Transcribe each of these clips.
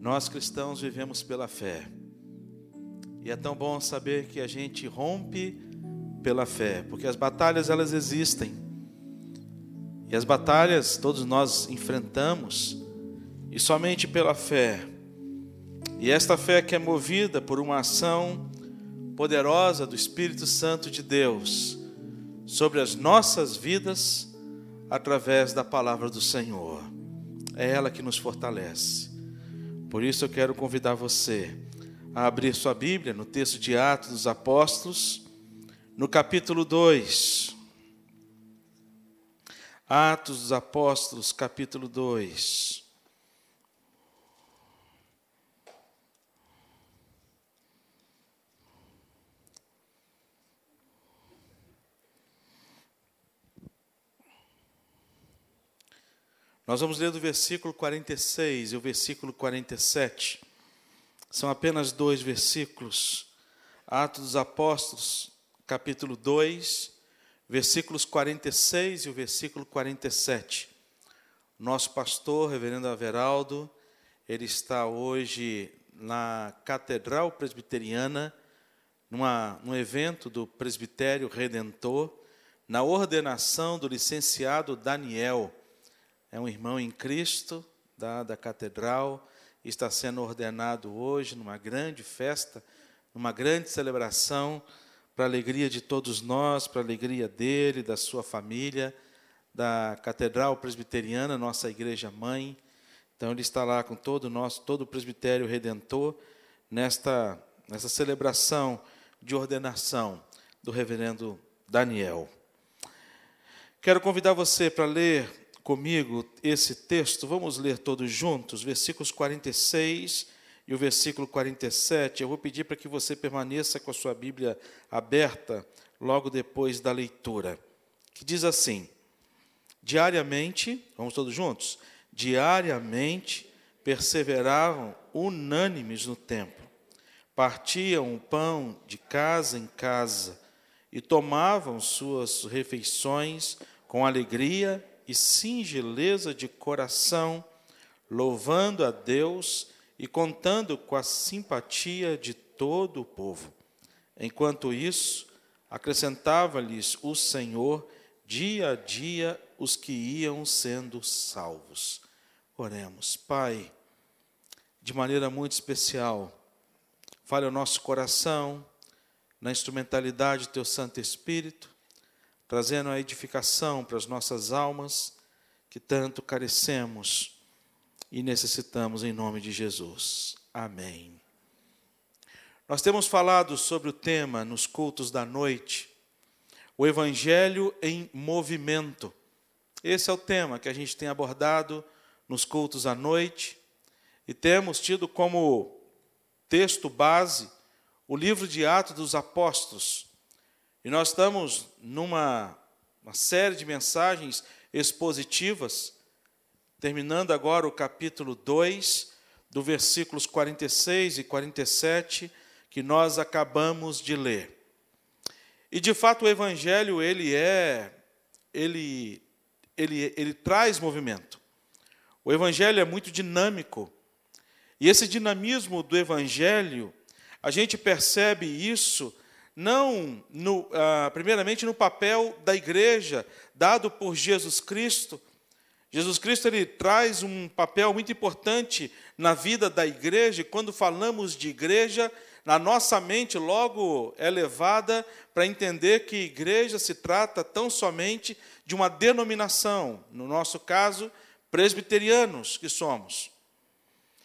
Nós cristãos vivemos pela fé. E é tão bom saber que a gente rompe pela fé, porque as batalhas elas existem. E as batalhas todos nós enfrentamos e somente pela fé. E esta fé que é movida por uma ação poderosa do Espírito Santo de Deus sobre as nossas vidas através da palavra do Senhor. É ela que nos fortalece. Por isso eu quero convidar você a abrir sua Bíblia no texto de Atos dos Apóstolos, no capítulo 2. Atos dos Apóstolos, capítulo 2. Nós vamos ler do versículo 46 e o versículo 47. São apenas dois versículos. Atos dos Apóstolos, capítulo 2, versículos 46 e o versículo 47. Nosso pastor, reverendo Averaldo, ele está hoje na Catedral Presbiteriana, numa, num evento do Presbitério Redentor, na ordenação do licenciado Daniel é um irmão em Cristo da, da catedral, está sendo ordenado hoje numa grande festa, numa grande celebração, para a alegria de todos nós, para a alegria dele, da sua família, da Catedral Presbiteriana, nossa igreja mãe. Então ele está lá com todo o nosso, todo o presbitério redentor nesta nessa celebração de ordenação do reverendo Daniel. Quero convidar você para ler comigo esse texto, vamos ler todos juntos, versículos 46 e o versículo 47. Eu vou pedir para que você permaneça com a sua Bíblia aberta logo depois da leitura, que diz assim: Diariamente, vamos todos juntos? Diariamente perseveravam unânimes no templo, partiam o pão de casa em casa e tomavam suas refeições com alegria e singeleza de coração, louvando a Deus e contando com a simpatia de todo o povo. Enquanto isso, acrescentava-lhes o Senhor dia a dia os que iam sendo salvos. Oremos, Pai, de maneira muito especial, fale ao nosso coração, na instrumentalidade do Teu Santo Espírito, trazendo a edificação para as nossas almas que tanto carecemos e necessitamos em nome de Jesus. Amém. Nós temos falado sobre o tema nos cultos da noite, o Evangelho em movimento. Esse é o tema que a gente tem abordado nos cultos à noite e temos tido como texto base o livro de Atos dos Apóstolos e nós estamos numa série de mensagens expositivas, terminando agora o capítulo 2, do versículos 46 e 47, que nós acabamos de ler. E de fato o evangelho ele é ele ele ele traz movimento. O evangelho é muito dinâmico. E esse dinamismo do evangelho, a gente percebe isso não no, ah, primeiramente no papel da igreja dado por Jesus Cristo. Jesus Cristo ele traz um papel muito importante na vida da igreja, e quando falamos de igreja, na nossa mente logo é levada para entender que igreja se trata tão somente de uma denominação, no nosso caso, presbiterianos que somos.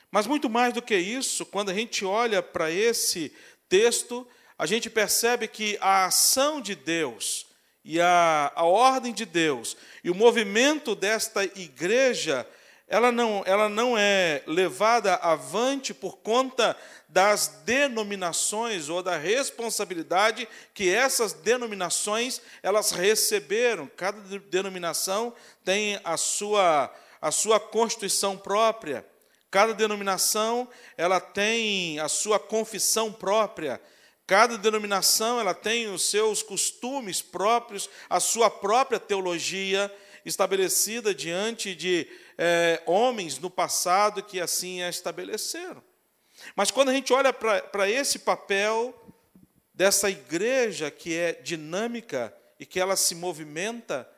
Mas muito mais do que isso, quando a gente olha para esse texto, a gente percebe que a ação de Deus e a, a ordem de Deus e o movimento desta igreja, ela não, ela não é levada avante por conta das denominações ou da responsabilidade que essas denominações elas receberam. Cada denominação tem a sua, a sua constituição própria. Cada denominação ela tem a sua confissão própria. Cada denominação ela tem os seus costumes próprios, a sua própria teologia estabelecida diante de é, homens no passado que assim a estabeleceram. Mas quando a gente olha para esse papel dessa igreja que é dinâmica e que ela se movimenta,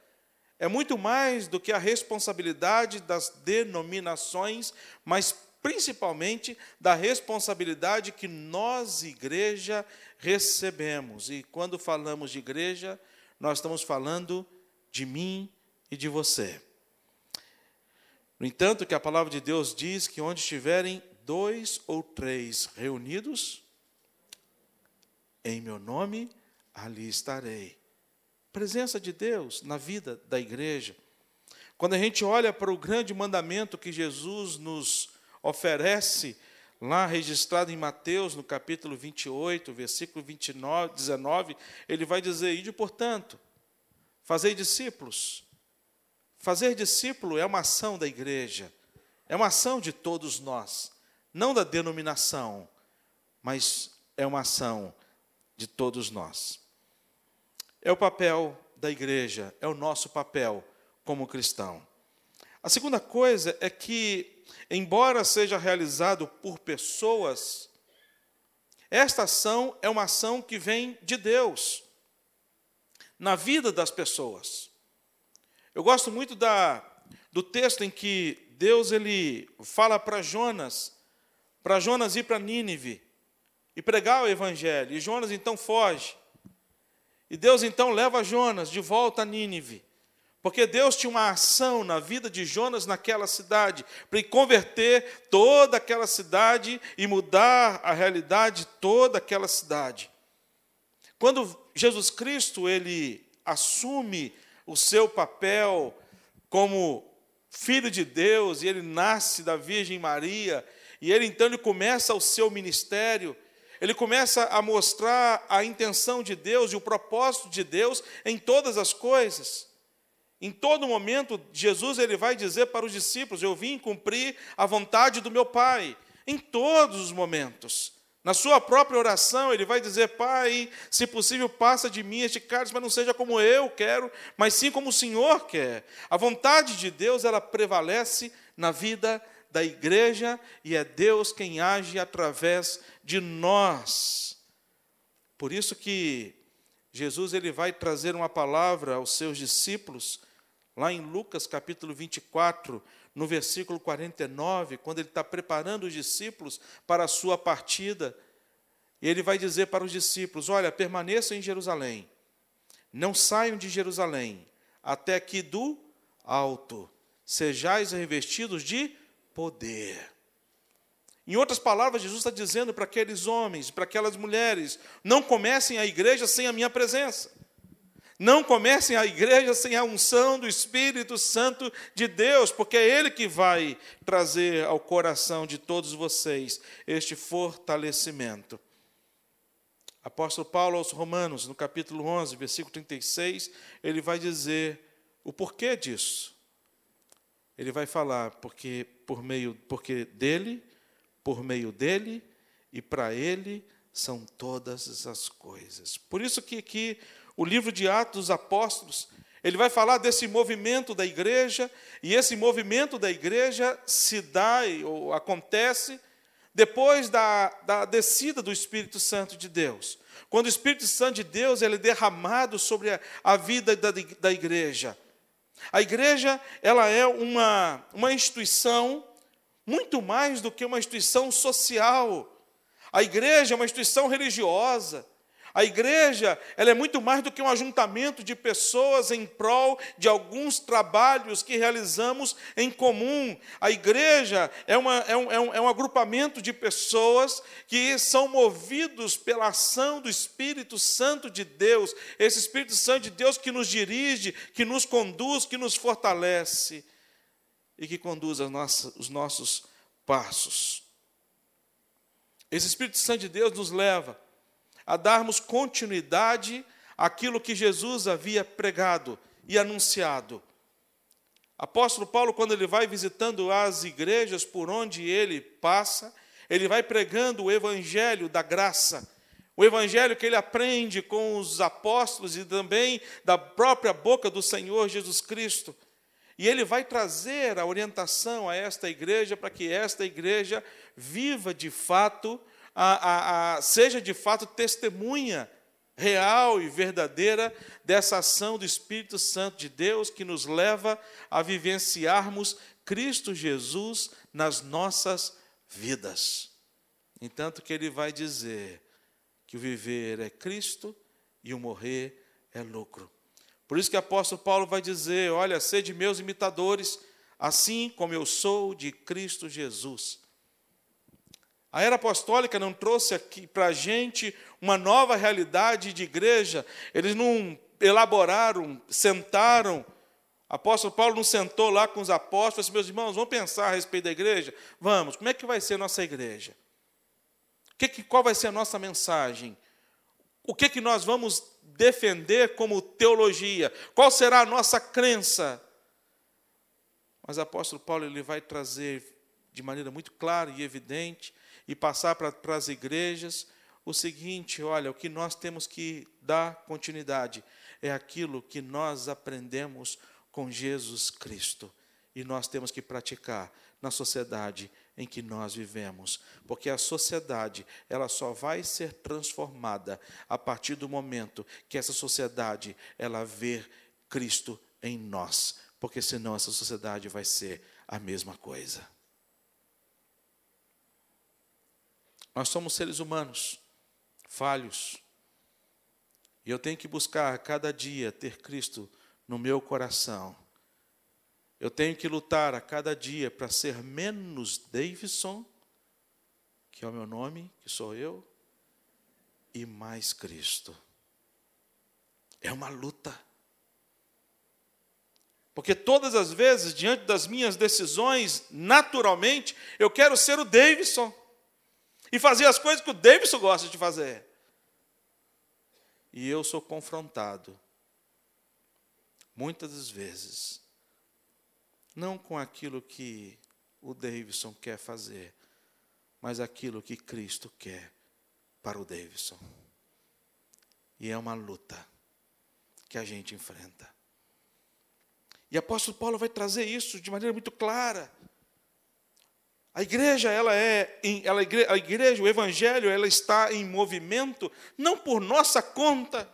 é muito mais do que a responsabilidade das denominações, mas principalmente da responsabilidade que nós, igreja, recebemos. E quando falamos de igreja, nós estamos falando de mim e de você. No entanto, que a palavra de Deus diz que onde estiverem dois ou três reunidos, em meu nome, ali estarei. Presença de Deus na vida da igreja. Quando a gente olha para o grande mandamento que Jesus nos oferece, lá registrado em Mateus, no capítulo 28, versículo 29, 19, ele vai dizer: Ide, portanto, fazei discípulos. Fazer discípulo é uma ação da igreja, é uma ação de todos nós, não da denominação, mas é uma ação de todos nós. É o papel da igreja, é o nosso papel como cristão. A segunda coisa é que, embora seja realizado por pessoas, esta ação é uma ação que vem de Deus na vida das pessoas. Eu gosto muito da, do texto em que Deus ele fala para Jonas, para Jonas ir para Nínive e pregar o evangelho. E Jonas então foge. E Deus então leva Jonas de volta a Nínive. Porque Deus tinha uma ação na vida de Jonas naquela cidade, para converter toda aquela cidade e mudar a realidade de toda aquela cidade. Quando Jesus Cristo ele assume o seu papel como filho de Deus e ele nasce da Virgem Maria e ele então ele começa o seu ministério, ele começa a mostrar a intenção de Deus e o propósito de Deus em todas as coisas. Em todo momento, Jesus ele vai dizer para os discípulos: Eu vim cumprir a vontade do meu Pai. Em todos os momentos. Na sua própria oração, ele vai dizer: Pai, se possível, passa de mim este cálice, mas não seja como eu quero, mas sim como o Senhor quer. A vontade de Deus, ela prevalece na vida da igreja e é Deus quem age através de nós. Por isso que Jesus ele vai trazer uma palavra aos seus discípulos lá em Lucas capítulo 24, no versículo 49, quando ele está preparando os discípulos para a sua partida, ele vai dizer para os discípulos: Olha, permaneçam em Jerusalém, não saiam de Jerusalém, até que do alto sejais revestidos de poder. Em outras palavras, Jesus está dizendo para aqueles homens, para aquelas mulheres: não comecem a igreja sem a minha presença. Não comecem a igreja sem a unção do Espírito Santo de Deus, porque é Ele que vai trazer ao coração de todos vocês este fortalecimento. Apóstolo Paulo aos Romanos, no capítulo 11, versículo 36, ele vai dizer o porquê disso. Ele vai falar porque por meio porque dele, por meio dele e para ele são todas as coisas. Por isso que aqui o livro de Atos dos Apóstolos, ele vai falar desse movimento da igreja, e esse movimento da igreja se dá ou acontece depois da, da descida do Espírito Santo de Deus. Quando o Espírito Santo de Deus ele é derramado sobre a, a vida da, da igreja. A igreja ela é uma, uma instituição muito mais do que uma instituição social. A igreja é uma instituição religiosa. A igreja, ela é muito mais do que um ajuntamento de pessoas em prol de alguns trabalhos que realizamos em comum. A igreja é, uma, é, um, é, um, é um agrupamento de pessoas que são movidos pela ação do Espírito Santo de Deus, esse Espírito Santo de Deus que nos dirige, que nos conduz, que nos fortalece e que conduz os nossos passos. Esse Espírito Santo de Deus nos leva a darmos continuidade àquilo que Jesus havia pregado e anunciado. Apóstolo Paulo, quando ele vai visitando as igrejas por onde ele passa, ele vai pregando o evangelho da graça, o evangelho que ele aprende com os apóstolos e também da própria boca do Senhor Jesus Cristo. E ele vai trazer a orientação a esta igreja para que esta igreja viva de fato, a, a, a, seja de fato testemunha real e verdadeira dessa ação do Espírito Santo de Deus que nos leva a vivenciarmos Cristo Jesus nas nossas vidas. Entanto, que ele vai dizer que o viver é Cristo e o morrer é lucro. Por isso que o apóstolo Paulo vai dizer: Olha, sede meus imitadores, assim como eu sou de Cristo Jesus. A era apostólica não trouxe aqui para a gente uma nova realidade de igreja, eles não elaboraram, sentaram. O apóstolo Paulo não sentou lá com os apóstolos, meus irmãos, vamos pensar a respeito da igreja? Vamos, como é que vai ser a nossa igreja? Que, qual vai ser a nossa mensagem? O que, que nós vamos defender como teologia? Qual será a nossa crença? Mas o apóstolo Paulo ele vai trazer de maneira muito clara e evidente e passar para, as igrejas o seguinte: olha, o que nós temos que dar continuidade é aquilo que nós aprendemos com Jesus Cristo e nós temos que praticar na sociedade em que nós vivemos, porque a sociedade, ela só vai ser transformada a partir do momento que essa sociedade ela ver Cristo em nós, porque senão essa sociedade vai ser a mesma coisa. Nós somos seres humanos, falhos, e eu tenho que buscar a cada dia ter Cristo no meu coração eu tenho que lutar a cada dia para ser menos Davidson, que é o meu nome, que sou eu, e mais Cristo. É uma luta. Porque todas as vezes, diante das minhas decisões, naturalmente, eu quero ser o Davidson e fazer as coisas que o Davidson gosta de fazer. E eu sou confrontado, muitas das vezes, não com aquilo que o Davidson quer fazer, mas aquilo que Cristo quer para o Davidson. E é uma luta que a gente enfrenta. E apóstolo Paulo vai trazer isso de maneira muito clara. A igreja, ela é, ela, a igreja, o evangelho, ela está em movimento, não por nossa conta,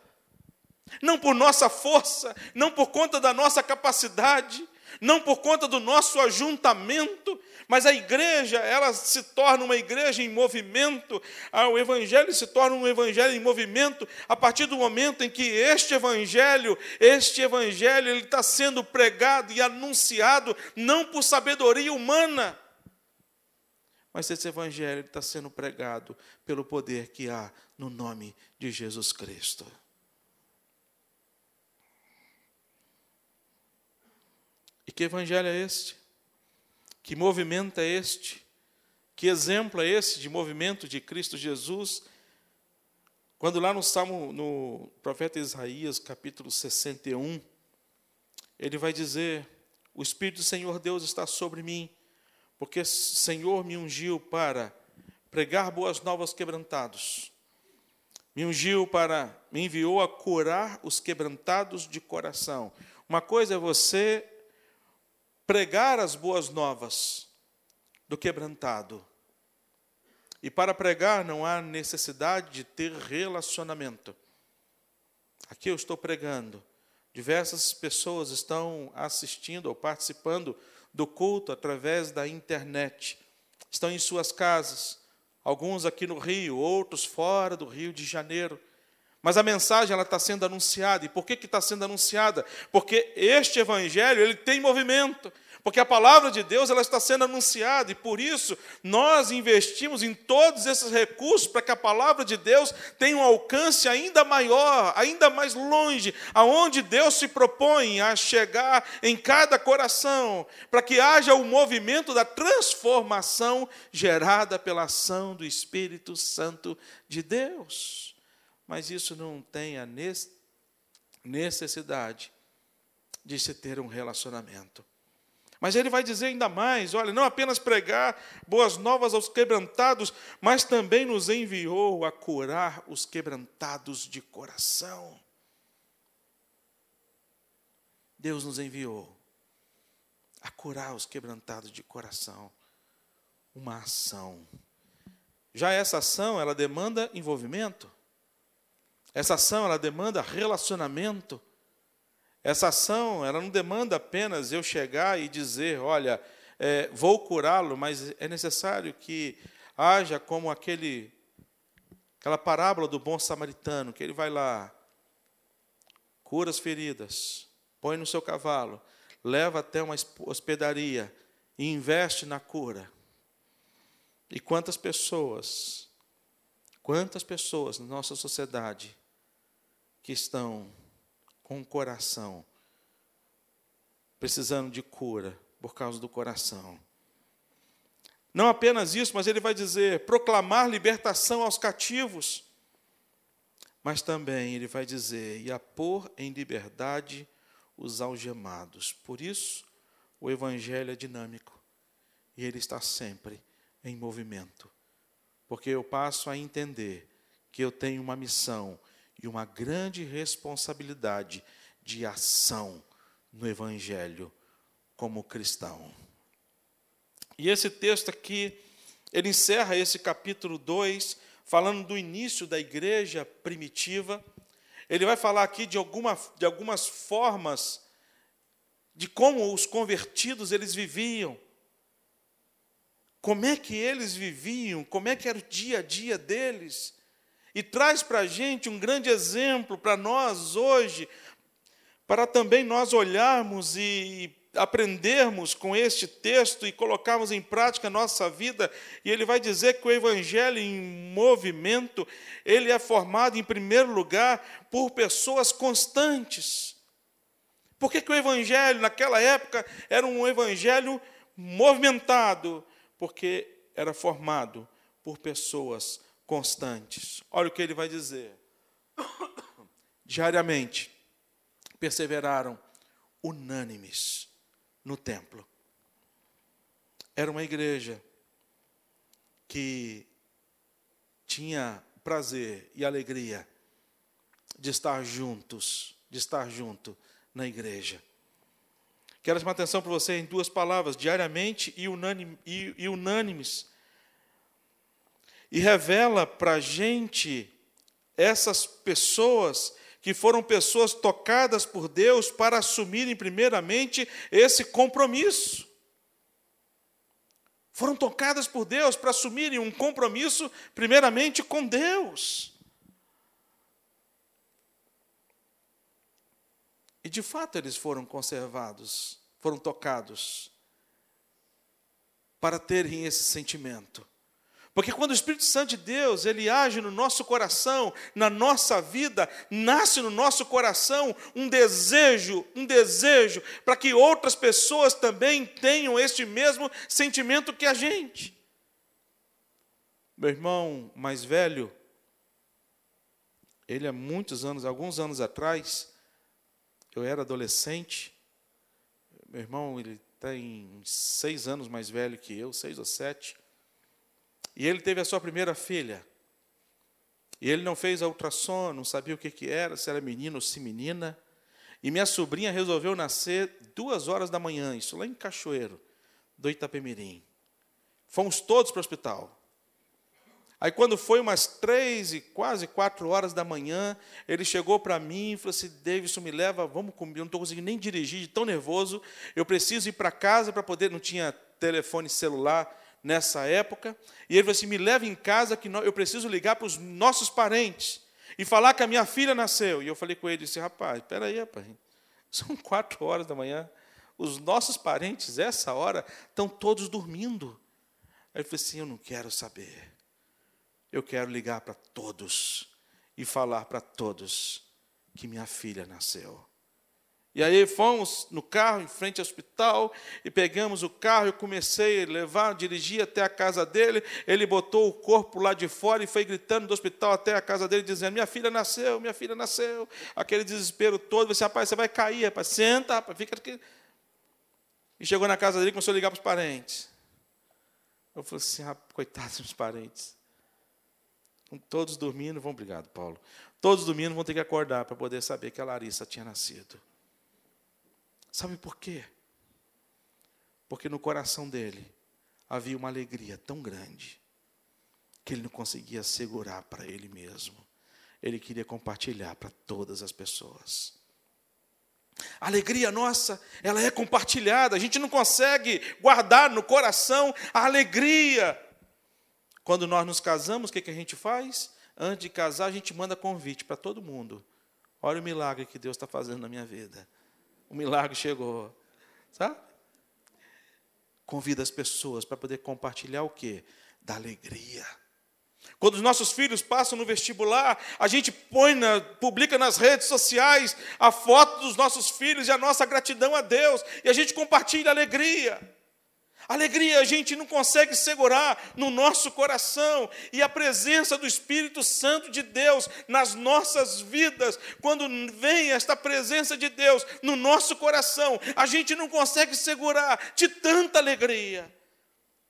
não por nossa força, não por conta da nossa capacidade, não por conta do nosso ajuntamento, mas a igreja, ela se torna uma igreja em movimento, o evangelho se torna um evangelho em movimento a partir do momento em que este evangelho, este evangelho, ele está sendo pregado e anunciado não por sabedoria humana, mas esse evangelho está sendo pregado pelo poder que há no nome de Jesus Cristo. E que evangelho é este? Que movimento é este? Que exemplo é esse de movimento de Cristo Jesus? Quando lá no Salmo, no profeta Isaías, capítulo 61, ele vai dizer: O Espírito do Senhor Deus está sobre mim, porque o Senhor me ungiu para pregar boas novas quebrantados. Me ungiu para, me enviou a curar os quebrantados de coração. Uma coisa é você pregar as boas novas do quebrantado. E para pregar não há necessidade de ter relacionamento. Aqui eu estou pregando. Diversas pessoas estão assistindo ou participando do culto através da internet. Estão em suas casas, alguns aqui no Rio, outros fora do Rio de Janeiro. Mas a mensagem ela está sendo anunciada. E por que está sendo anunciada? Porque este evangelho ele tem movimento. Porque a palavra de Deus ela está sendo anunciada e por isso nós investimos em todos esses recursos para que a palavra de Deus tenha um alcance ainda maior, ainda mais longe, aonde Deus se propõe a chegar em cada coração, para que haja o movimento da transformação gerada pela ação do Espírito Santo de Deus mas isso não tem a necessidade de se ter um relacionamento. Mas ele vai dizer ainda mais: olha, não apenas pregar boas novas aos quebrantados, mas também nos enviou a curar os quebrantados de coração. Deus nos enviou a curar os quebrantados de coração. Uma ação. Já essa ação, ela demanda envolvimento. Essa ação, ela demanda relacionamento. Essa ação, ela não demanda apenas eu chegar e dizer, olha, é, vou curá-lo, mas é necessário que haja como aquele, aquela parábola do bom samaritano, que ele vai lá, cura as feridas, põe no seu cavalo, leva até uma hospedaria e investe na cura. E quantas pessoas, quantas pessoas na nossa sociedade que estão com o coração precisando de cura por causa do coração. Não apenas isso, mas ele vai dizer: proclamar libertação aos cativos. Mas também ele vai dizer: e a pôr em liberdade os algemados. Por isso, o Evangelho é dinâmico e ele está sempre em movimento. Porque eu passo a entender que eu tenho uma missão e uma grande responsabilidade de ação no Evangelho como cristão. E esse texto aqui, ele encerra esse capítulo 2, falando do início da igreja primitiva. Ele vai falar aqui de, alguma, de algumas formas de como os convertidos eles viviam. Como é que eles viviam, como é que era o dia a dia deles. E traz para a gente um grande exemplo para nós hoje, para também nós olharmos e aprendermos com este texto e colocarmos em prática a nossa vida, e ele vai dizer que o evangelho em movimento, ele é formado em primeiro lugar por pessoas constantes. Por que, que o evangelho naquela época era um evangelho movimentado? Porque era formado por pessoas constantes. Olha o que ele vai dizer. Diariamente perseveraram unânimes no templo. Era uma igreja que tinha prazer e alegria de estar juntos, de estar junto na igreja. Quero chamar atenção para você em duas palavras, diariamente e, unânime, e, e unânimes. E revela para a gente essas pessoas que foram pessoas tocadas por Deus para assumirem primeiramente esse compromisso. Foram tocadas por Deus para assumirem um compromisso primeiramente com Deus. E de fato eles foram conservados, foram tocados para terem esse sentimento. Porque quando o Espírito Santo de Deus, ele age no nosso coração, na nossa vida, nasce no nosso coração um desejo, um desejo para que outras pessoas também tenham este mesmo sentimento que a gente. Meu irmão mais velho, ele há muitos anos, alguns anos atrás, eu era adolescente, meu irmão, ele tem seis anos mais velho que eu, seis ou sete. E ele teve a sua primeira filha. E ele não fez a ultrassom, não sabia o que, que era, se era menino ou se menina. E minha sobrinha resolveu nascer duas horas da manhã, isso lá em Cachoeiro, do Itapemirim. Fomos todos para o hospital. Aí, quando foi umas três e quase quatro horas da manhã, ele chegou para mim e falou assim: Davidson, me leva, vamos comigo. Eu não estou conseguindo nem dirigir, de tão nervoso. Eu preciso ir para casa para poder. Não tinha telefone celular nessa época, e ele falou assim: me leve em casa que eu preciso ligar para os nossos parentes e falar que a minha filha nasceu. E eu falei com ele, disse, rapaz, espera aí, rapaz, são quatro horas da manhã, os nossos parentes, essa hora, estão todos dormindo. Aí ele falou assim, eu não quero saber, eu quero ligar para todos e falar para todos que minha filha nasceu. E aí fomos no carro, em frente ao hospital, e pegamos o carro, eu comecei a levar, dirigir até a casa dele, ele botou o corpo lá de fora e foi gritando do hospital até a casa dele, dizendo, minha filha nasceu, minha filha nasceu. Aquele desespero todo, disse, rapaz, você vai cair, rapaz, senta, rapaz, fica aqui. E chegou na casa dele e começou a ligar para os parentes. Eu falei assim, ah, coitados dos parentes. Todos dormindo, vão, obrigado, Paulo. Todos dormindo vão ter que acordar para poder saber que a Larissa tinha nascido. Sabe por quê? Porque no coração dele havia uma alegria tão grande que ele não conseguia segurar para ele mesmo. Ele queria compartilhar para todas as pessoas. A alegria nossa, ela é compartilhada. A gente não consegue guardar no coração a alegria. Quando nós nos casamos, o que, que a gente faz? Antes de casar, a gente manda convite para todo mundo. Olha o milagre que Deus está fazendo na minha vida. O milagre chegou. Sabe? Convida as pessoas para poder compartilhar o quê? Da alegria. Quando os nossos filhos passam no vestibular, a gente põe na, publica nas redes sociais a foto dos nossos filhos e a nossa gratidão a Deus, e a gente compartilha a alegria. Alegria a gente não consegue segurar no nosso coração, e a presença do Espírito Santo de Deus nas nossas vidas, quando vem esta presença de Deus no nosso coração, a gente não consegue segurar de tanta alegria.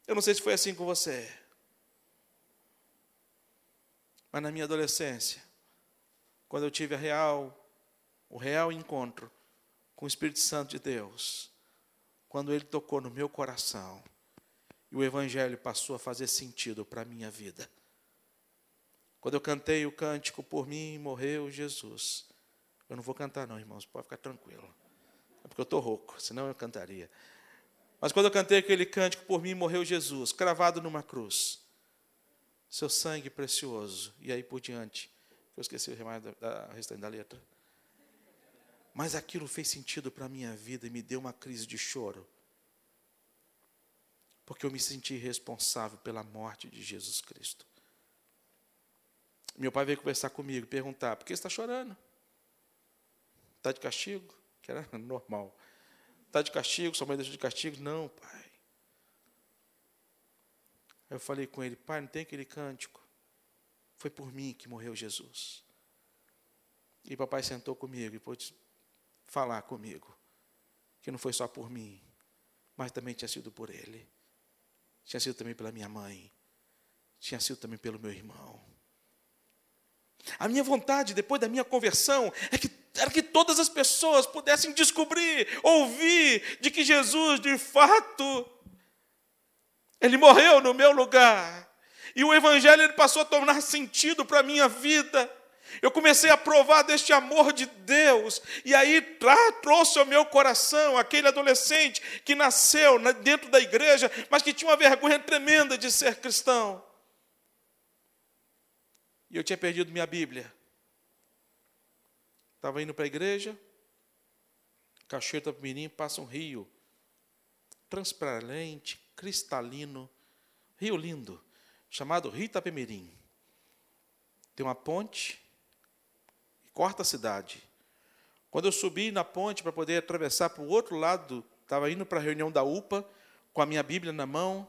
Eu não sei se foi assim com você. Mas na minha adolescência, quando eu tive a real, o real encontro com o Espírito Santo de Deus, quando ele tocou no meu coração, e o Evangelho passou a fazer sentido para a minha vida. Quando eu cantei o cântico por mim, morreu Jesus. Eu não vou cantar, não, irmãos, pode ficar tranquilo. É porque eu estou rouco, senão eu cantaria. Mas quando eu cantei aquele cântico por mim, morreu Jesus, cravado numa cruz seu sangue precioso. E aí por diante. Eu esqueci o restante da letra. Mas aquilo fez sentido para a minha vida e me deu uma crise de choro. Porque eu me senti responsável pela morte de Jesus Cristo. Meu pai veio conversar comigo, perguntar: por que você está chorando? Está de castigo? Que era normal. Está de castigo? Sua mãe deixou de castigo? Não, pai. Eu falei com ele, pai, não tem aquele cântico? Foi por mim que morreu Jesus. E papai sentou comigo e falar comigo que não foi só por mim, mas também tinha sido por ele. Tinha sido também pela minha mãe. Tinha sido também pelo meu irmão. A minha vontade, depois da minha conversão, é que, era que todas as pessoas pudessem descobrir, ouvir de que Jesus, de fato, ele morreu no meu lugar. E o Evangelho ele passou a tornar sentido para a minha vida. Eu comecei a provar deste amor de Deus, e aí trouxe ao meu coração aquele adolescente que nasceu dentro da igreja, mas que tinha uma vergonha tremenda de ser cristão. E eu tinha perdido minha Bíblia. Estava indo para a igreja, Cachoeira do Mirim passa um rio transparente, cristalino, rio lindo, chamado Rio Itapemirim. Tem uma ponte corta a cidade. Quando eu subi na ponte para poder atravessar para o outro lado, estava indo para a reunião da UPA, com a minha Bíblia na mão,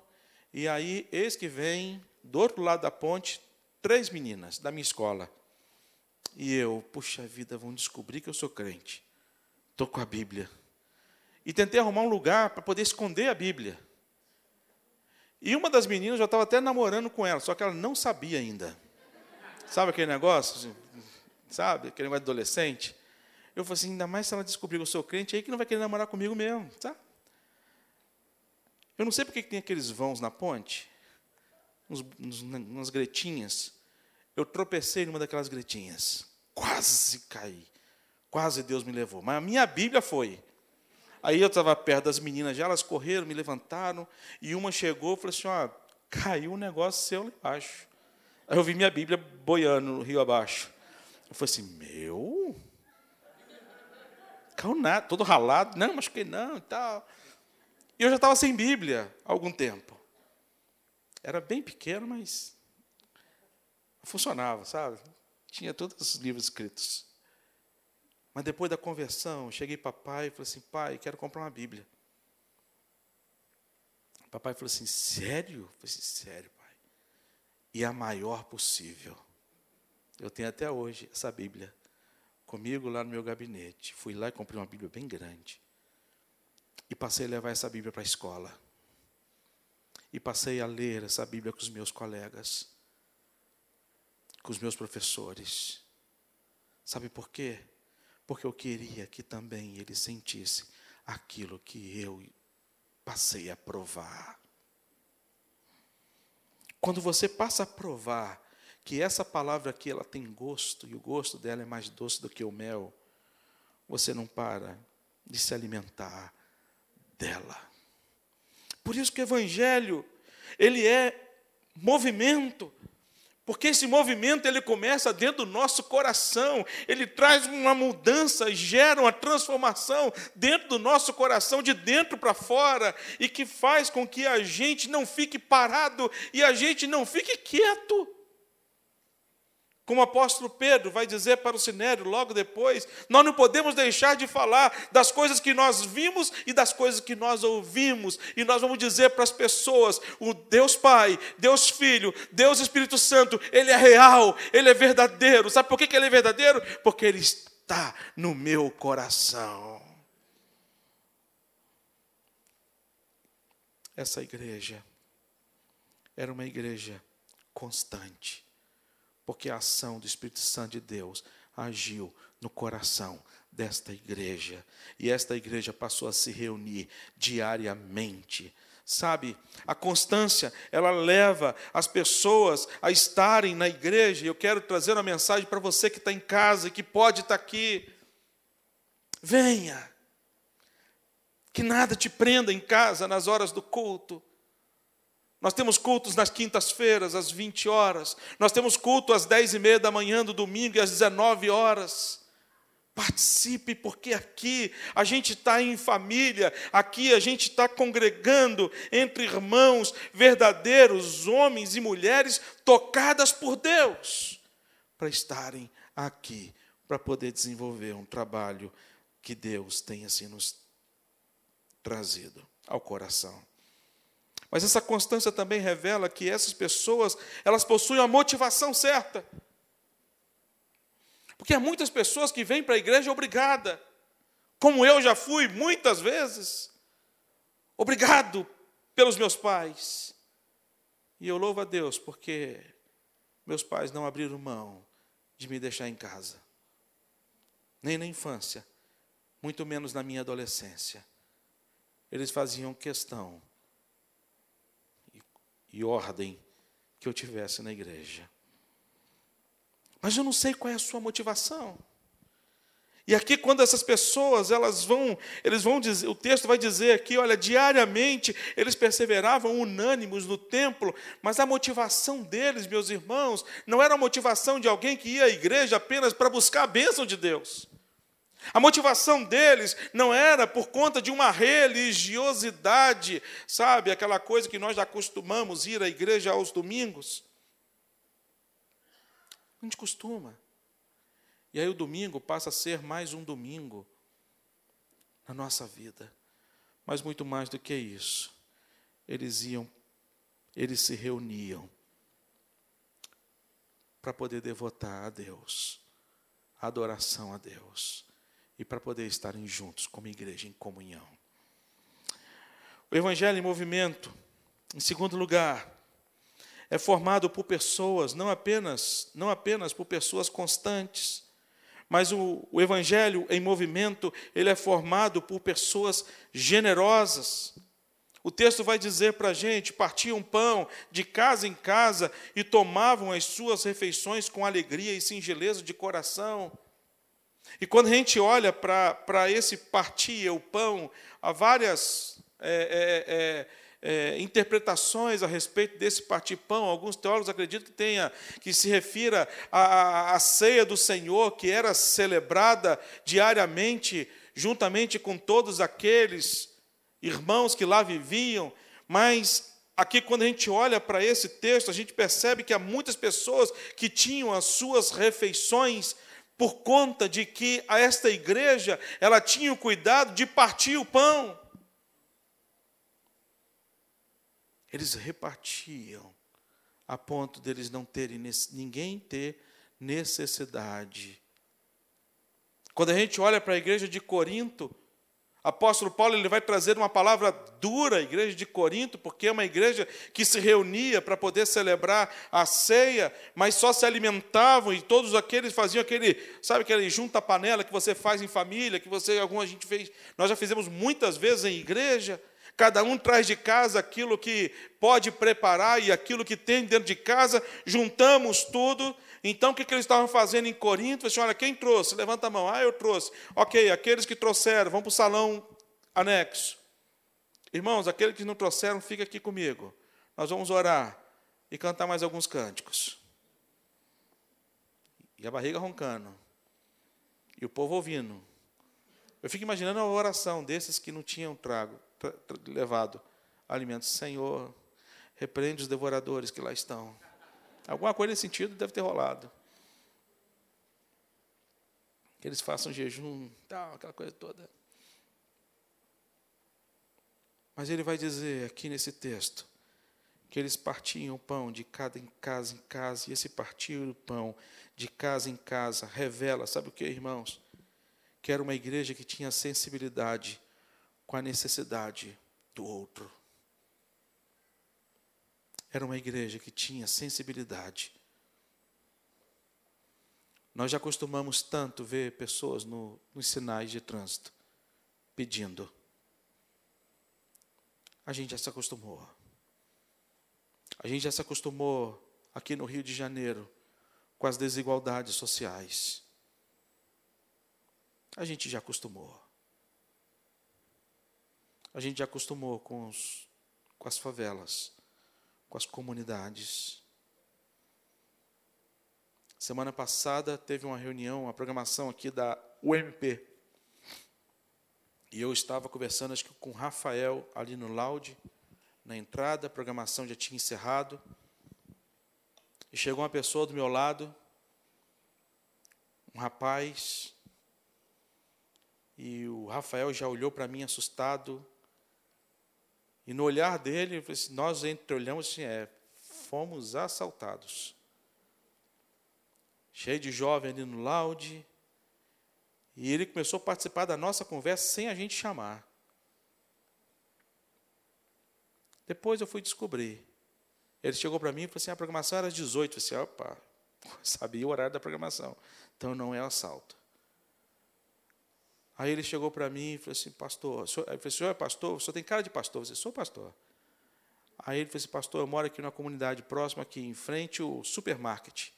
e aí, eis que vem, do outro lado da ponte, três meninas da minha escola. E eu, puxa vida, vão descobrir que eu sou crente. Estou com a Bíblia. E tentei arrumar um lugar para poder esconder a Bíblia. E uma das meninas já estava até namorando com ela, só que ela não sabia ainda. Sabe aquele negócio? Sabe? Aquele negócio de adolescente? Eu falei assim, ainda mais se ela descobrir que eu sou crente, aí que não vai querer namorar comigo mesmo, sabe? Eu não sei porque que tem aqueles vãos na ponte, uns, uns, umas gretinhas. Eu tropecei numa daquelas gretinhas. Quase caí. Quase Deus me levou. Mas a minha Bíblia foi. Aí eu estava perto das meninas já, elas correram, me levantaram, e uma chegou e falou assim: ó, caiu um negócio seu lá embaixo. Aí eu vi minha Bíblia boiando no rio abaixo. Eu falei assim: meu? Caiu nada, todo ralado, não, mas que não e tal. E eu já estava sem Bíblia há algum tempo. Era bem pequeno, mas funcionava, sabe? Tinha todos os livros escritos. Mas depois da conversão, cheguei para pai e falei assim: pai, quero comprar uma Bíblia. Papai falou assim: sério? Eu falei assim: sério, pai. E a maior possível. Eu tenho até hoje essa Bíblia comigo lá no meu gabinete. Fui lá e comprei uma Bíblia bem grande. E passei a levar essa Bíblia para a escola. E passei a ler essa Bíblia com os meus colegas, com os meus professores. Sabe por quê? porque eu queria que também ele sentisse aquilo que eu passei a provar. Quando você passa a provar que essa palavra aqui ela tem gosto e o gosto dela é mais doce do que o mel, você não para de se alimentar dela. Por isso que o evangelho, ele é movimento. Porque esse movimento ele começa dentro do nosso coração, ele traz uma mudança, gera uma transformação dentro do nosso coração, de dentro para fora, e que faz com que a gente não fique parado e a gente não fique quieto. Como o apóstolo Pedro vai dizer para o Sinério logo depois, nós não podemos deixar de falar das coisas que nós vimos e das coisas que nós ouvimos. E nós vamos dizer para as pessoas: o Deus Pai, Deus Filho, Deus Espírito Santo, Ele é real, Ele é verdadeiro. Sabe por que Ele é verdadeiro? Porque Ele está no meu coração. Essa igreja era uma igreja constante porque a ação do Espírito Santo de Deus agiu no coração desta igreja. E esta igreja passou a se reunir diariamente. Sabe, a constância, ela leva as pessoas a estarem na igreja. E eu quero trazer uma mensagem para você que está em casa e que pode estar aqui. Venha. Que nada te prenda em casa nas horas do culto. Nós temos cultos nas quintas-feiras, às 20 horas. Nós temos culto às 10 e meia da manhã do domingo e às 19 horas. Participe, porque aqui a gente está em família, aqui a gente está congregando entre irmãos verdadeiros, homens e mulheres tocadas por Deus, para estarem aqui, para poder desenvolver um trabalho que Deus tem assim nos trazido ao coração. Mas essa constância também revela que essas pessoas, elas possuem a motivação certa. Porque há muitas pessoas que vêm para a igreja obrigada, como eu já fui muitas vezes, obrigado pelos meus pais. E eu louvo a Deus porque meus pais não abriram mão de me deixar em casa, nem na infância, muito menos na minha adolescência. Eles faziam questão e ordem que eu tivesse na igreja. Mas eu não sei qual é a sua motivação. E aqui quando essas pessoas, elas vão, eles vão dizer, o texto vai dizer aqui, olha, diariamente eles perseveravam unânimes no templo, mas a motivação deles, meus irmãos, não era a motivação de alguém que ia à igreja apenas para buscar a bênção de Deus. A motivação deles não era por conta de uma religiosidade, sabe, aquela coisa que nós já acostumamos ir à igreja aos domingos. A gente costuma. E aí o domingo passa a ser mais um domingo na nossa vida. Mas muito mais do que isso. Eles iam, eles se reuniam para poder devotar a Deus, a adoração a Deus e para poder estarem juntos como igreja em comunhão. O Evangelho em movimento, em segundo lugar, é formado por pessoas, não apenas, não apenas por pessoas constantes, mas o, o Evangelho em movimento, ele é formado por pessoas generosas. O texto vai dizer para a gente: partiam pão de casa em casa e tomavam as suas refeições com alegria e singeleza de coração. E quando a gente olha para esse partir, o pão, há várias é, é, é, é, interpretações a respeito desse partir pão. Alguns teólogos acreditam que tenha que se refira à, à ceia do Senhor, que era celebrada diariamente, juntamente com todos aqueles irmãos que lá viviam, mas Aqui, quando a gente olha para esse texto, a gente percebe que há muitas pessoas que tinham as suas refeições por conta de que esta igreja ela tinha o cuidado de partir o pão. Eles repartiam a ponto deles não terem ninguém ter necessidade. Quando a gente olha para a igreja de Corinto, apóstolo Paulo ele vai trazer uma palavra dura à igreja de Corinto, porque é uma igreja que se reunia para poder celebrar a ceia, mas só se alimentavam e todos aqueles faziam aquele, sabe aquele junta panela que você faz em família, que você alguma gente fez, nós já fizemos muitas vezes em igreja. Cada um traz de casa aquilo que pode preparar e aquilo que tem dentro de casa, juntamos tudo. Então, o que, que eles estavam fazendo em Corinto? Assim, olha, quem trouxe? Levanta a mão. Ah, eu trouxe. Ok, aqueles que trouxeram, vão para o salão anexo. Irmãos, aqueles que não trouxeram, fica aqui comigo. Nós vamos orar e cantar mais alguns cânticos. E a barriga roncando. E o povo ouvindo. Eu fico imaginando a oração desses que não tinham trago, tra, tra, levado alimentos. Senhor, repreende os devoradores que lá estão. Alguma coisa nesse sentido deve ter rolado. Que eles façam jejum, tal, aquela coisa toda. Mas ele vai dizer aqui nesse texto que eles partiam o pão de cada em casa em casa, e esse partir o pão de casa em casa revela, sabe o que, irmãos? que era uma igreja que tinha sensibilidade com a necessidade do outro. Era uma igreja que tinha sensibilidade. Nós já costumamos tanto ver pessoas no, nos sinais de trânsito pedindo. A gente já se acostumou. A gente já se acostumou aqui no Rio de Janeiro com as desigualdades sociais. A gente já acostumou. A gente já acostumou com, os, com as favelas, com as comunidades. Semana passada teve uma reunião, uma programação aqui da UMP. E eu estava conversando acho que com o Rafael ali no Laude, na entrada, a programação já tinha encerrado. E chegou uma pessoa do meu lado, um rapaz, e o Rafael já olhou para mim assustado. E no olhar dele, assim, nós entreolhamos assim, é, fomos assaltados. Cheio de jovem ali no laude. E ele começou a participar da nossa conversa sem a gente chamar. Depois eu fui descobrir. Ele chegou para mim e falou assim: a programação era às 18. Eu disse: opa, sabia o horário da programação. Então não é assalto. Aí ele chegou para mim e falou assim, pastor, senhor, eu falei, senhor é pastor? O senhor tem cara de pastor? Eu falei, sou pastor. Aí ele falou assim, pastor, eu moro aqui numa comunidade próxima, aqui em frente ao supermarket.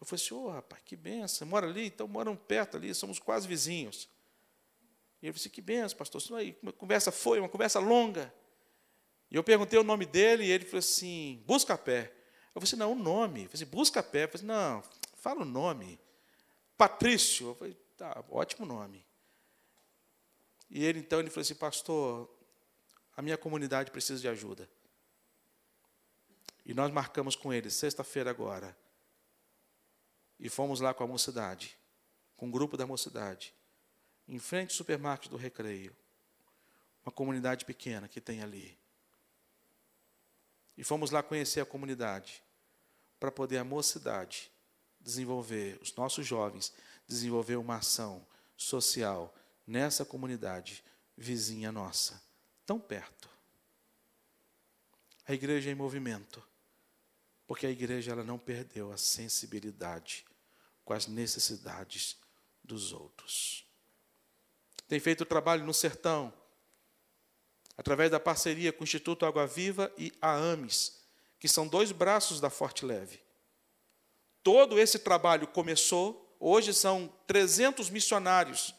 Eu falei assim, ô oh, rapaz, que benção, mora ali? Então moram perto ali, somos quase vizinhos. E ele falou assim, que benção, pastor. Isso aí, uma conversa foi, uma conversa longa. E eu perguntei o nome dele e ele falou assim, busca pé. Eu falei assim, não, o nome. Eu falei assim, busca pé. Eu falei assim, não, fala o nome. Patrício. Eu falei, Tá, ótimo nome. E ele então ele falou assim, pastor, a minha comunidade precisa de ajuda. E nós marcamos com ele, sexta-feira agora. E fomos lá com a mocidade, com o grupo da mocidade, em frente ao supermercado do Recreio. Uma comunidade pequena que tem ali. E fomos lá conhecer a comunidade, para poder a mocidade desenvolver, os nossos jovens, desenvolver uma ação social nessa comunidade vizinha nossa, tão perto. A igreja é em movimento, porque a igreja ela não perdeu a sensibilidade com as necessidades dos outros. Tem feito trabalho no sertão, através da parceria com o Instituto Água Viva e a AMES, que são dois braços da Forte Leve. Todo esse trabalho começou, hoje são 300 missionários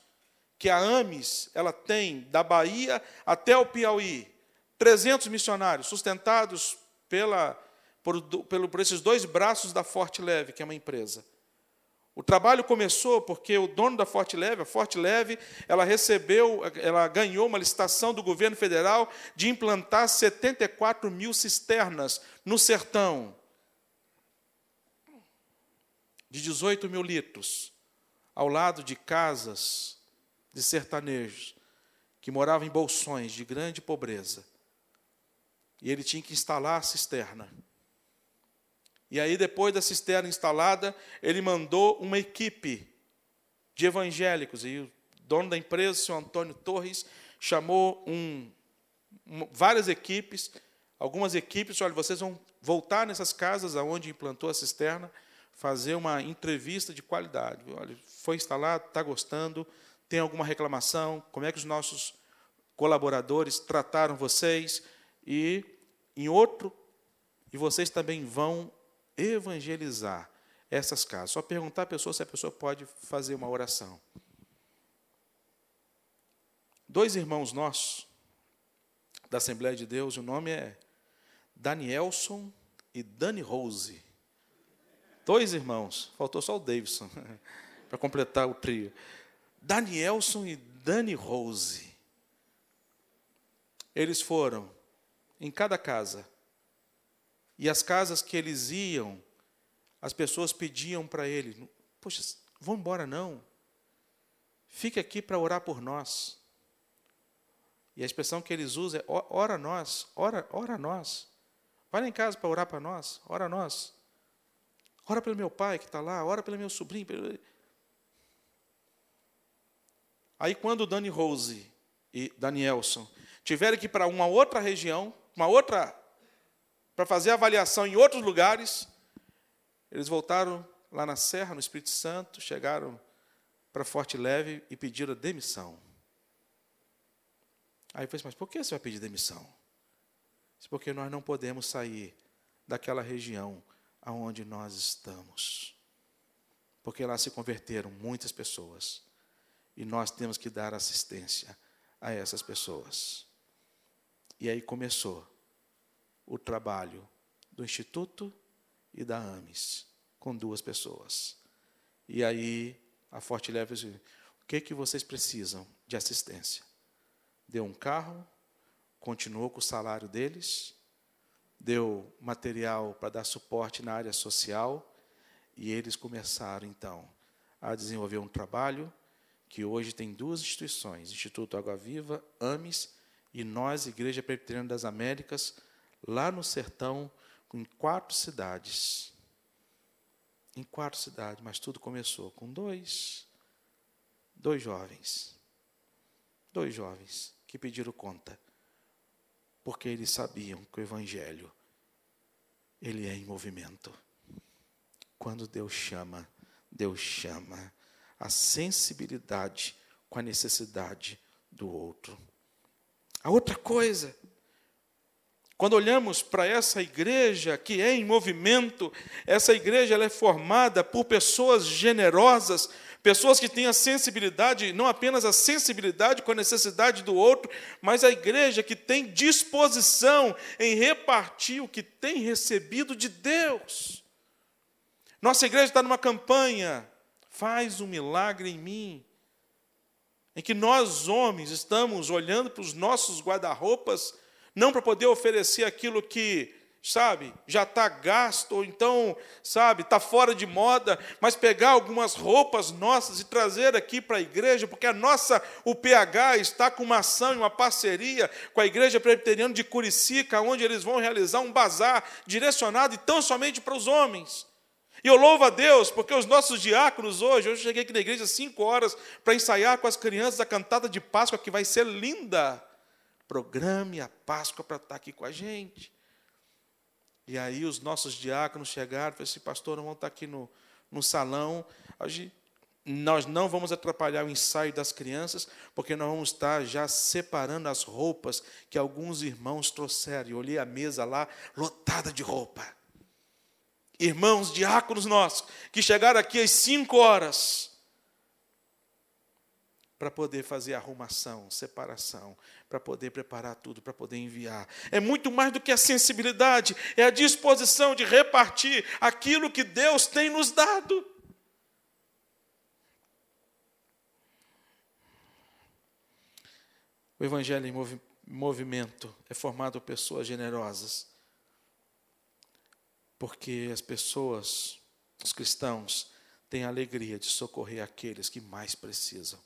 que a AMES ela tem da Bahia até o Piauí. 300 missionários sustentados pela, por, pelo, por esses dois braços da Forte Leve, que é uma empresa. O trabalho começou porque o dono da Forte Leve, a Forte Leve, ela recebeu, ela ganhou uma licitação do governo federal de implantar 74 mil cisternas no sertão de 18 mil litros, ao lado de casas de sertanejos que moravam em bolsões de grande pobreza. E ele tinha que instalar a cisterna. E aí, depois da cisterna instalada, ele mandou uma equipe de evangélicos. E o dono da empresa, o senhor Antônio Torres, chamou um, várias equipes. Algumas equipes, olha, vocês vão voltar nessas casas aonde implantou a cisterna fazer uma entrevista de qualidade. Olha, foi instalado, está gostando, tem alguma reclamação, como é que os nossos colaboradores trataram vocês e em outro e vocês também vão evangelizar essas casas. Só perguntar à pessoa se a pessoa pode fazer uma oração. Dois irmãos nossos da Assembleia de Deus, o nome é Danielson e Dani Rose. Dois irmãos, faltou só o Davidson para completar o trio. Danielson e Dani Rose. Eles foram em cada casa. E as casas que eles iam, as pessoas pediam para ele: Poxa, vão embora não. Fique aqui para orar por nós. E a expressão que eles usam é: ora nós, ora, ora nós. Vai lá em casa para orar para nós, ora nós. Ora pelo meu pai que está lá, ora pelo meu sobrinho. Pelo... Aí, quando Dani Rose e Danielson tiveram que ir para uma outra região, uma outra, para fazer avaliação em outros lugares, eles voltaram lá na Serra, no Espírito Santo, chegaram para Forte Leve e pediram demissão. Aí eu falei, mas por que você vai pedir demissão? Porque nós não podemos sair daquela região aonde nós estamos. Porque lá se converteram muitas pessoas. E nós temos que dar assistência a essas pessoas. E aí começou o trabalho do Instituto e da AMES, com duas pessoas. E aí a Forte Leve disse, o que, que vocês precisam de assistência? Deu um carro, continuou com o salário deles, deu material para dar suporte na área social, e eles começaram então a desenvolver um trabalho que hoje tem duas instituições, Instituto Água Viva, AMES e nós, Igreja Presbiteriana das Américas, lá no sertão, em quatro cidades. Em quatro cidades, mas tudo começou com dois, dois jovens. Dois jovens que pediram conta. Porque eles sabiam que o Evangelho, ele é em movimento. Quando Deus chama, Deus chama a sensibilidade com a necessidade do outro. A outra coisa, quando olhamos para essa igreja que é em movimento, essa igreja é formada por pessoas generosas, pessoas que têm a sensibilidade, não apenas a sensibilidade com a necessidade do outro, mas a igreja que tem disposição em repartir o que tem recebido de Deus. Nossa igreja está numa campanha, faz um milagre em mim em que nós, homens, estamos olhando para os nossos guarda-roupas, não para poder oferecer aquilo que, sabe, já está gasto, ou então, sabe, está fora de moda, mas pegar algumas roupas nossas e trazer aqui para a igreja, porque a nossa, o PH, está com uma ação e uma parceria com a Igreja Presbiteriana de Curicica, onde eles vão realizar um bazar direcionado e tão somente para os homens. E eu louvo a Deus, porque os nossos diáconos hoje, eu cheguei aqui na igreja cinco horas para ensaiar com as crianças a cantada de Páscoa, que vai ser linda. Programe a Páscoa para estar aqui com a gente. E aí os nossos diáconos chegaram falaram assim, pastor, não vamos estar aqui no, no salão. Hoje, nós não vamos atrapalhar o ensaio das crianças, porque nós vamos estar já separando as roupas que alguns irmãos trouxeram. E olhei a mesa lá, lotada de roupa irmãos, diáconos nossos, que chegaram aqui às cinco horas para poder fazer arrumação, separação, para poder preparar tudo, para poder enviar. É muito mais do que a sensibilidade, é a disposição de repartir aquilo que Deus tem nos dado. O Evangelho em movimento é formado por pessoas generosas porque as pessoas, os cristãos, têm a alegria de socorrer aqueles que mais precisam.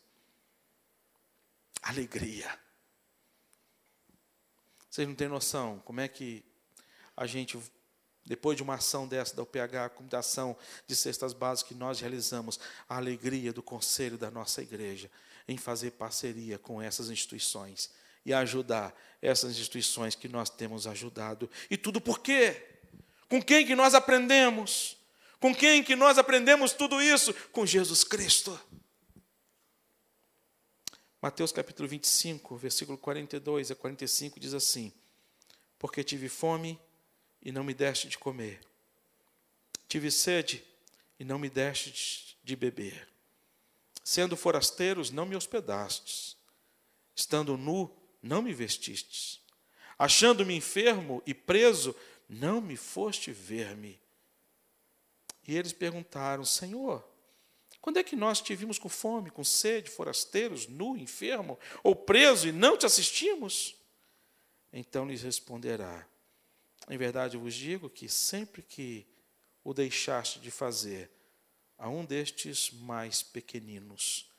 Alegria. Vocês não têm noção como é que a gente, depois de uma ação dessa da UPH, como da ação de cestas básicas que nós realizamos, a alegria do conselho da nossa igreja em fazer parceria com essas instituições e ajudar essas instituições que nós temos ajudado. E tudo por quê? Com quem que nós aprendemos? Com quem que nós aprendemos tudo isso? Com Jesus Cristo. Mateus capítulo 25, versículo 42 a 45 diz assim: Porque tive fome e não me deste de comer, tive sede e não me deste de beber, sendo forasteiros, não me hospedastes, estando nu, não me vestistes, achando-me enfermo e preso, não me foste ver-me. E eles perguntaram: Senhor, quando é que nós te vimos com fome, com sede, forasteiros, nu, enfermo ou preso e não te assistimos? Então lhes responderá: Em verdade vos digo que sempre que o deixaste de fazer a um destes mais pequeninos,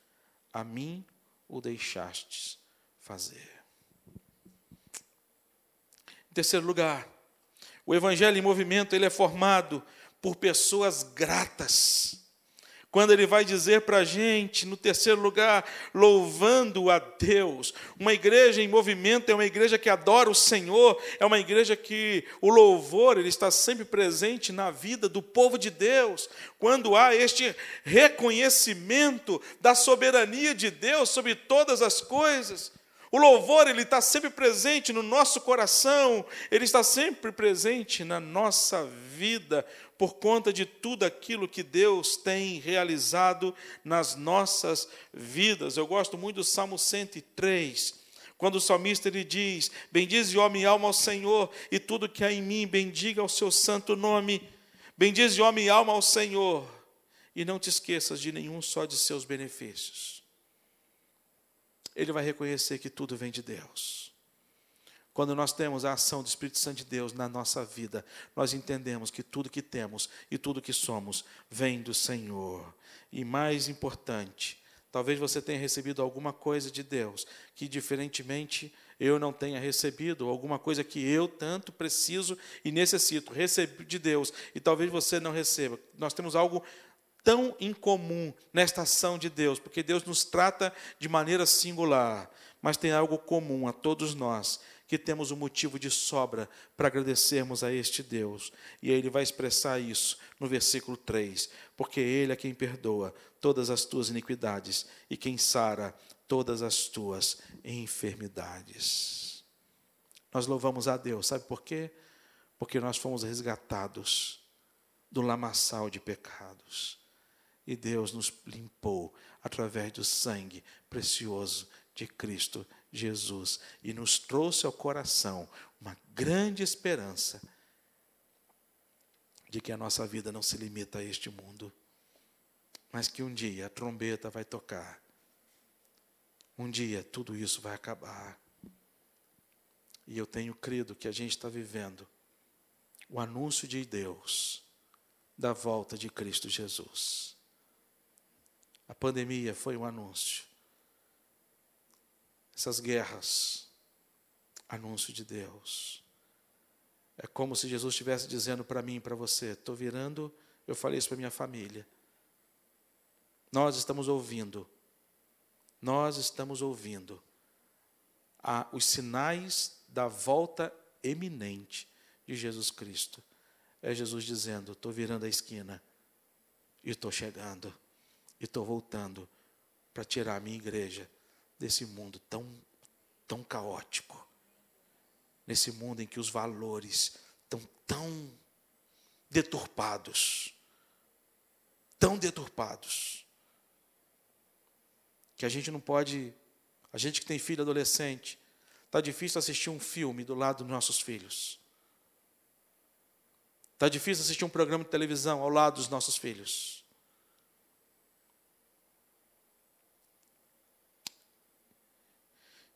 a mim o deixastes fazer. Em terceiro lugar, o evangelho em movimento ele é formado por pessoas gratas quando ele vai dizer para a gente, no terceiro lugar, louvando a Deus. Uma igreja em movimento é uma igreja que adora o Senhor, é uma igreja que o louvor ele está sempre presente na vida do povo de Deus. Quando há este reconhecimento da soberania de Deus sobre todas as coisas. O louvor ele está sempre presente no nosso coração, ele está sempre presente na nossa vida, por conta de tudo aquilo que Deus tem realizado nas nossas vidas. Eu gosto muito do Salmo 103, quando o salmista ele diz: Bendize, ó minha alma, ao Senhor, e tudo que há em mim, bendiga o seu santo nome. Bendize, ó minha alma, ao Senhor, e não te esqueças de nenhum só de seus benefícios. Ele vai reconhecer que tudo vem de Deus. Quando nós temos a ação do Espírito Santo de Deus na nossa vida, nós entendemos que tudo que temos e tudo que somos vem do Senhor. E mais importante, talvez você tenha recebido alguma coisa de Deus que, diferentemente, eu não tenha recebido, alguma coisa que eu tanto preciso e necessito, receber de Deus, e talvez você não receba. Nós temos algo tão incomum nesta ação de Deus, porque Deus nos trata de maneira singular, mas tem algo comum a todos nós, que temos um motivo de sobra para agradecermos a este Deus. E ele vai expressar isso no versículo 3: Porque Ele é quem perdoa todas as tuas iniquidades e quem sara todas as tuas enfermidades. Nós louvamos a Deus, sabe por quê? Porque nós fomos resgatados do lamaçal de pecados. E Deus nos limpou através do sangue precioso de Cristo Jesus e nos trouxe ao coração uma grande esperança de que a nossa vida não se limita a este mundo, mas que um dia a trombeta vai tocar, um dia tudo isso vai acabar. E eu tenho crido que a gente está vivendo o anúncio de Deus da volta de Cristo Jesus. A pandemia foi um anúncio essas guerras, anúncio de Deus. É como se Jesus estivesse dizendo para mim e para você: estou virando, eu falei isso para minha família. Nós estamos ouvindo, nós estamos ouvindo a, os sinais da volta eminente de Jesus Cristo. É Jesus dizendo: estou virando a esquina e estou chegando e estou voltando para tirar a minha igreja desse mundo tão, tão caótico, nesse mundo em que os valores estão tão deturpados, tão deturpados, que a gente não pode, a gente que tem filho adolescente, está difícil assistir um filme do lado dos nossos filhos. Está difícil assistir um programa de televisão ao lado dos nossos filhos.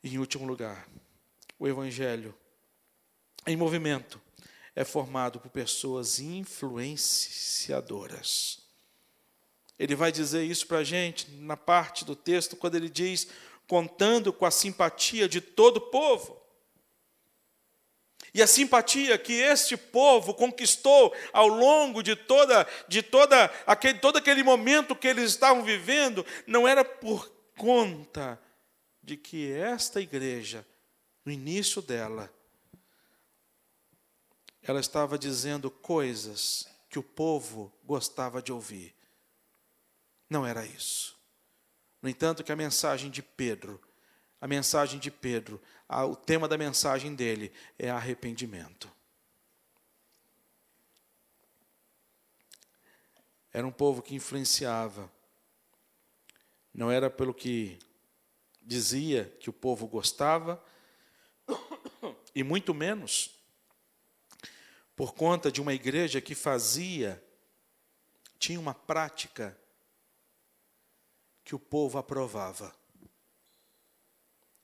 E, em último lugar, o Evangelho em movimento é formado por pessoas influenciadoras. Ele vai dizer isso para a gente na parte do texto, quando ele diz: contando com a simpatia de todo o povo. E a simpatia que este povo conquistou ao longo de toda de toda aquele todo aquele momento que eles estavam vivendo não era por conta de que esta igreja, no início dela, ela estava dizendo coisas que o povo gostava de ouvir. Não era isso. No entanto, que a mensagem de Pedro a mensagem de Pedro, o tema da mensagem dele é arrependimento. Era um povo que influenciava. Não era pelo que dizia que o povo gostava, e muito menos por conta de uma igreja que fazia, tinha uma prática que o povo aprovava.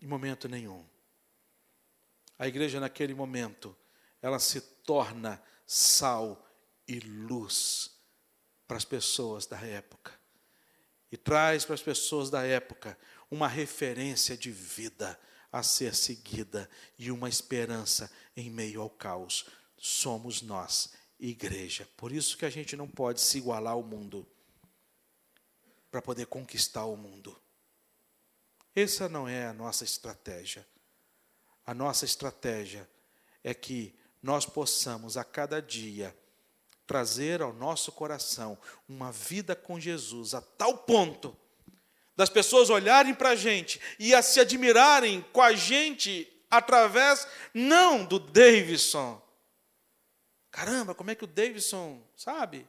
Em momento nenhum. A igreja, naquele momento, ela se torna sal e luz para as pessoas da época. E traz para as pessoas da época uma referência de vida a ser seguida e uma esperança em meio ao caos. Somos nós, igreja. Por isso que a gente não pode se igualar ao mundo para poder conquistar o mundo. Essa não é a nossa estratégia. A nossa estratégia é que nós possamos a cada dia trazer ao nosso coração uma vida com Jesus a tal ponto das pessoas olharem para a gente e a se admirarem com a gente através não do Davidson. Caramba, como é que o Davidson sabe?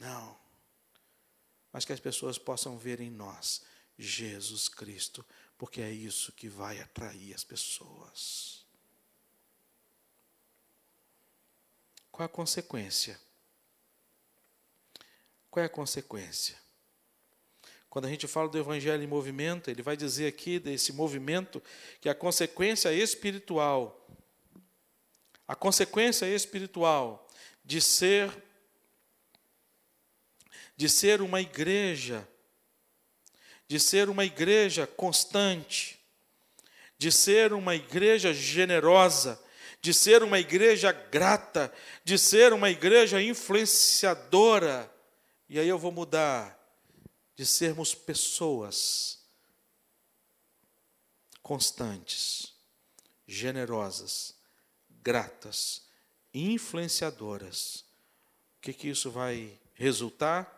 Não. Mas que as pessoas possam ver em nós Jesus Cristo, porque é isso que vai atrair as pessoas. Qual a consequência? Qual é a consequência? Quando a gente fala do Evangelho em movimento, ele vai dizer aqui desse movimento que a consequência espiritual, a consequência espiritual de ser de ser uma igreja, de ser uma igreja constante, de ser uma igreja generosa, de ser uma igreja grata, de ser uma igreja influenciadora. E aí eu vou mudar de sermos pessoas constantes, generosas, gratas, influenciadoras. O que, que isso vai resultar?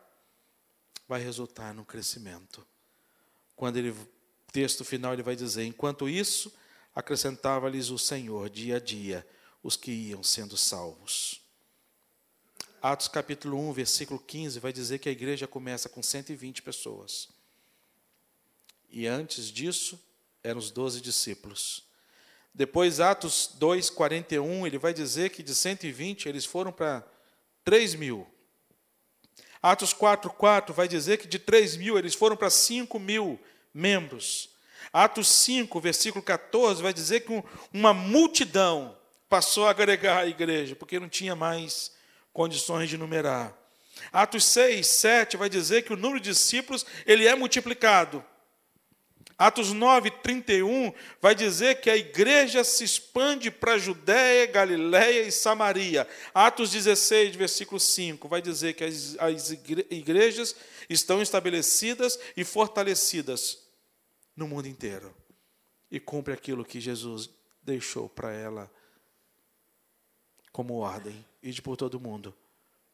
Vai resultar no crescimento. Quando ele, texto final, ele vai dizer: enquanto isso, acrescentava-lhes o Senhor dia a dia os que iam sendo salvos. Atos capítulo 1, versículo 15, vai dizer que a igreja começa com 120 pessoas. E antes disso, eram os 12 discípulos. Depois, Atos 2, 41, ele vai dizer que de 120 eles foram para 3 mil. Atos 4, 4 vai dizer que de 3 mil eles foram para 5 mil membros. Atos 5, versículo 14, vai dizer que uma multidão passou a agregar a igreja, porque não tinha mais condições de numerar. Atos 6, 7 vai dizer que o número de discípulos ele é multiplicado. Atos 9, 31 vai dizer que a igreja se expande para Judéia, Galiléia e Samaria. Atos 16, versículo 5, vai dizer que as, as igrejas estão estabelecidas e fortalecidas no mundo inteiro. E cumpre aquilo que Jesus deixou para ela como ordem: ide por todo mundo,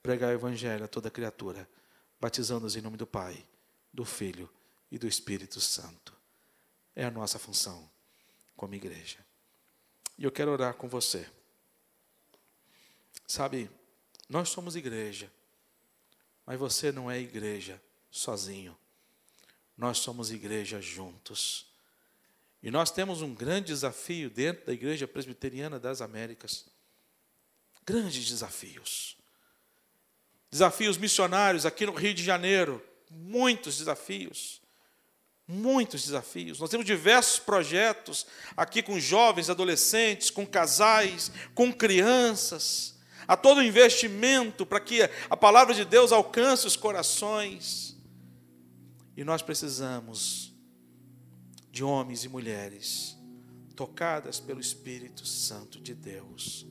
pregar o evangelho a toda criatura, batizando-os em nome do Pai, do Filho e do Espírito Santo. É a nossa função como igreja. E eu quero orar com você. Sabe, nós somos igreja, mas você não é igreja sozinho. Nós somos igreja juntos. E nós temos um grande desafio dentro da Igreja Presbiteriana das Américas grandes desafios. Desafios missionários aqui no Rio de Janeiro, muitos desafios. Muitos desafios. Nós temos diversos projetos aqui com jovens, adolescentes, com casais, com crianças. Há todo investimento para que a palavra de Deus alcance os corações. E nós precisamos de homens e mulheres tocadas pelo Espírito Santo de Deus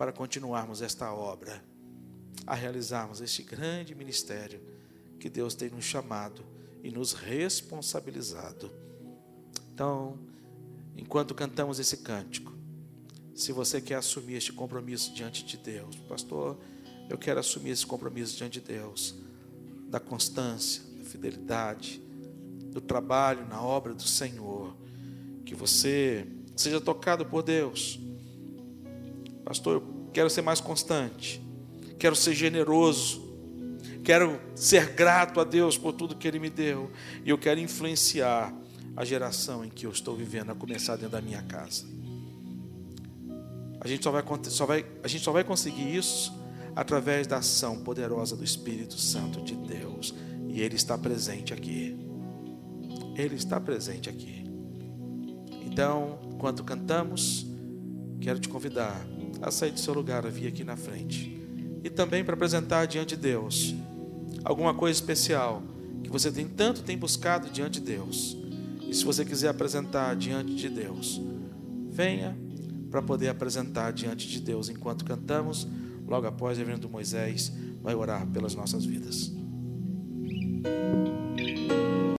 para continuarmos esta obra, a realizarmos este grande ministério que Deus tem nos chamado e nos responsabilizado. Então, enquanto cantamos esse cântico, se você quer assumir este compromisso diante de Deus, pastor, eu quero assumir esse compromisso diante de Deus, da constância, da fidelidade, no trabalho, na obra do Senhor. Que você seja tocado por Deus. Pastor, eu quero ser mais constante, quero ser generoso, quero ser grato a Deus por tudo que Ele me deu, e eu quero influenciar a geração em que eu estou vivendo, a começar dentro da minha casa. A gente só vai, só vai, a gente só vai conseguir isso através da ação poderosa do Espírito Santo de Deus. E Ele está presente aqui. Ele está presente aqui. Então, enquanto cantamos, quero te convidar a sair do seu lugar, a vir aqui na frente. E também para apresentar diante de Deus alguma coisa especial que você tem tanto tem buscado diante de Deus. E se você quiser apresentar diante de Deus, venha para poder apresentar diante de Deus enquanto cantamos. Logo após, o reverendo Moisés vai orar pelas nossas vidas.